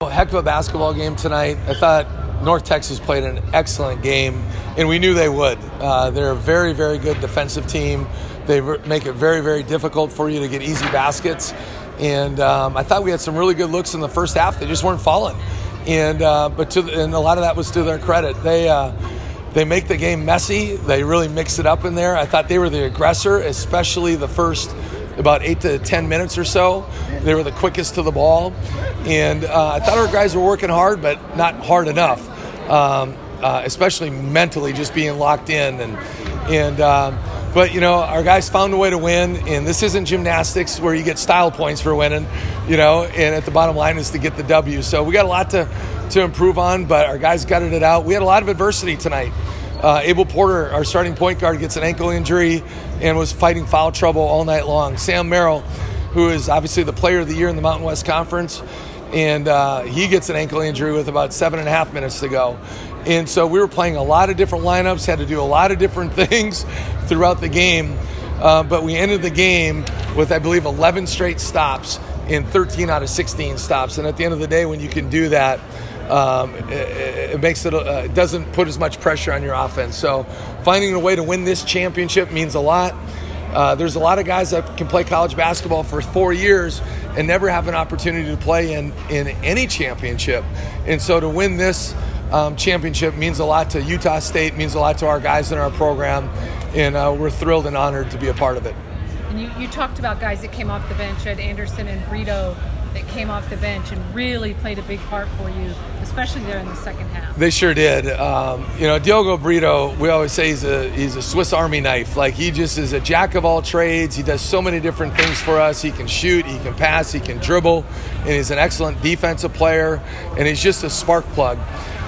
Heck of a basketball game tonight. I thought North Texas played an excellent game, and we knew they would. Uh, they're a very, very good defensive team. They make it very, very difficult for you to get easy baskets. And um, I thought we had some really good looks in the first half. They just weren't falling. And uh, but to and a lot of that was to their credit. They uh, they make the game messy. They really mix it up in there. I thought they were the aggressor, especially the first about eight to 10 minutes or so. They were the quickest to the ball. And uh, I thought our guys were working hard, but not hard enough, um, uh, especially mentally, just being locked in. And, and um, but, you know, our guys found a way to win. And this isn't gymnastics where you get style points for winning, you know, and at the bottom line is to get the W. So we got a lot to, to improve on, but our guys gutted it out. We had a lot of adversity tonight. Uh, Abel Porter, our starting point guard, gets an ankle injury and was fighting foul trouble all night long. Sam Merrill, who is obviously the player of the year in the Mountain West Conference, and uh, he gets an ankle injury with about seven and a half minutes to go. And so we were playing a lot of different lineups, had to do a lot of different things throughout the game. Uh, but we ended the game with, I believe, 11 straight stops in 13 out of 16 stops. And at the end of the day, when you can do that, um, it, it, makes it, uh, it doesn't put as much pressure on your offense. So finding a way to win this championship means a lot. Uh, there's a lot of guys that can play college basketball for four years and never have an opportunity to play in, in any championship. And so to win this um, championship means a lot to Utah State, means a lot to our guys in our program, and uh, we're thrilled and honored to be a part of it. And you, you talked about guys that came off the bench, Ed Anderson and Brito that came off the bench and really played a big part for you, especially there in the second half. They sure did. Um, you know, Diogo Brito, we always say he's a he's a Swiss Army knife. Like he just is a jack of all trades. He does so many different things for us. He can shoot, he can pass, he can dribble, and he's an excellent defensive player. And he's just a spark plug.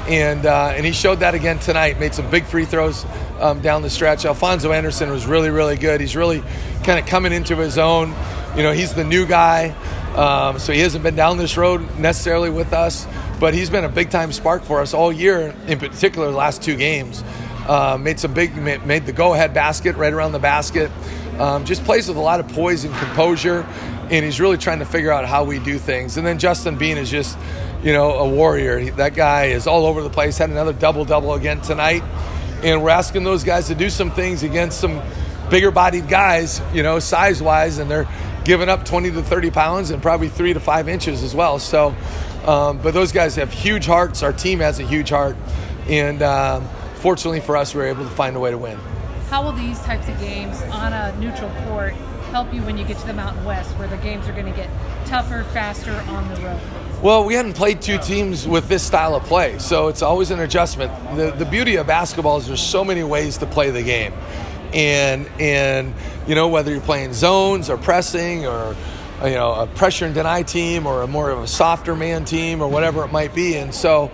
And uh, and he showed that again tonight. Made some big free throws um, down the stretch. Alphonso Anderson was really really good. He's really kind of coming into his own. You know, he's the new guy. Um, so he hasn't been down this road necessarily with us, but he's been a big time spark for us all year, in particular, the last two games. Uh, made some big, made the go ahead basket right around the basket. Um, just plays with a lot of poise and composure, and he's really trying to figure out how we do things. And then Justin Bean is just, you know, a warrior. He, that guy is all over the place. Had another double double again tonight, and we're asking those guys to do some things against some bigger bodied guys, you know, size wise, and they're giving up 20 to 30 pounds and probably three to five inches as well. So, um, but those guys have huge hearts. Our team has a huge heart, and um, fortunately for us, we are able to find a way to win. How will these types of games on a neutral court help you when you get to the Mountain West, where the games are going to get tougher, faster on the road? Well, we hadn't played two teams with this style of play, so it's always an adjustment. The, the beauty of basketball is there's so many ways to play the game and and you know whether you're playing zones or pressing or you know a pressure and deny team or a more of a softer man team or whatever it might be. And so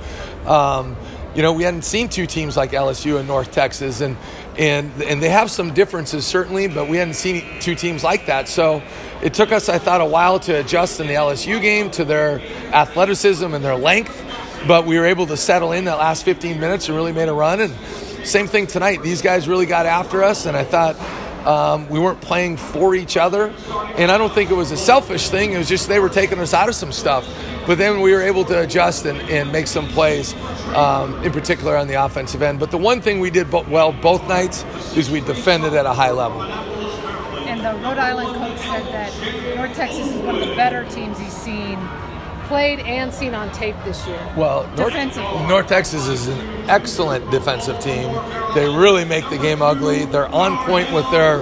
um, you know we hadn't seen two teams like LSU and North Texas and and and they have some differences certainly but we hadn't seen two teams like that. So it took us I thought a while to adjust in the LSU game to their athleticism and their length but we were able to settle in that last 15 minutes and really made a run. And same thing tonight. These guys really got after us, and I thought um, we weren't playing for each other. And I don't think it was a selfish thing. It was just they were taking us out of some stuff. But then we were able to adjust and, and make some plays, um, in particular on the offensive end. But the one thing we did well both nights is we defended at a high level. And the Rhode Island coach said that North Texas is one of the better teams he's seen played and seen on tape this year? Well, North, North, Texas is an excellent defensive team. They really make the game ugly. They're on point with their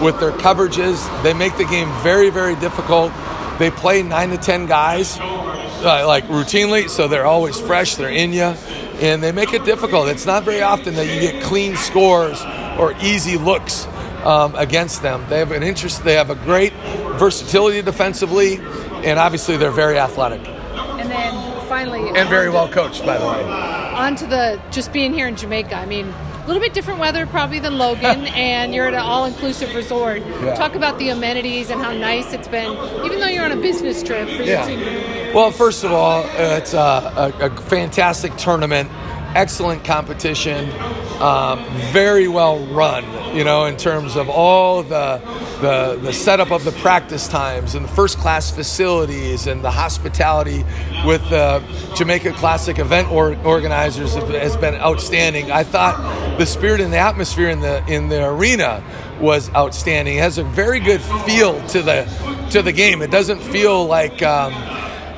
with their coverages. They make the game very very difficult. They play nine to ten guys uh, like routinely, so they're always fresh. They're in you, and they make it difficult. It's not very often that you get clean scores or easy looks um, against them. They have an interest. They have a great versatility defensively and obviously they're very athletic. And then finally, and very well coached, by the way. On to the just being here in Jamaica. I mean, a little bit different weather probably than Logan, and you're at an all-inclusive resort. Yeah. Talk about the amenities and how nice it's been, even though you're on a business trip. For yeah. Well, first of all, uh, it's a, a, a fantastic tournament. Excellent competition, um, very well run. You know, in terms of all the, the the setup of the practice times and the first class facilities and the hospitality with the Jamaica Classic event or, organizers has been outstanding. I thought the spirit and the atmosphere in the in the arena was outstanding. It has a very good feel to the to the game. It doesn't feel like. Um,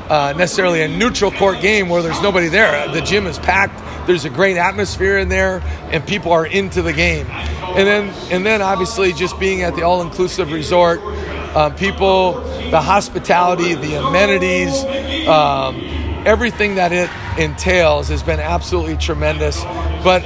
uh, necessarily a neutral court game where there's nobody there. The gym is packed. There's a great atmosphere in there, and people are into the game. And then, and then obviously, just being at the all-inclusive resort, uh, people, the hospitality, the amenities, um, everything that it entails has been absolutely tremendous. But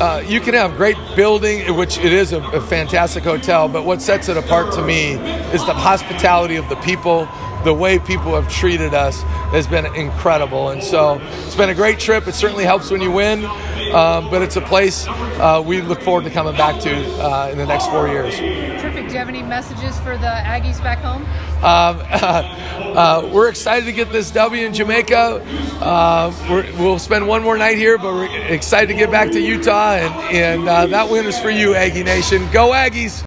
uh, you can have great building, which it is a, a fantastic hotel. But what sets it apart to me is the hospitality of the people the way people have treated us has been incredible. And so it's been a great trip. It certainly helps when you win, um, but it's a place uh, we look forward to coming back to uh, in the next four years. Terrific. Do you have any messages for the Aggies back home? Um, uh, we're excited to get this W in Jamaica. Uh, we will spend one more night here, but we're excited to get back to Utah. And, and uh, that win is for you, Aggie Nation. Go Aggies!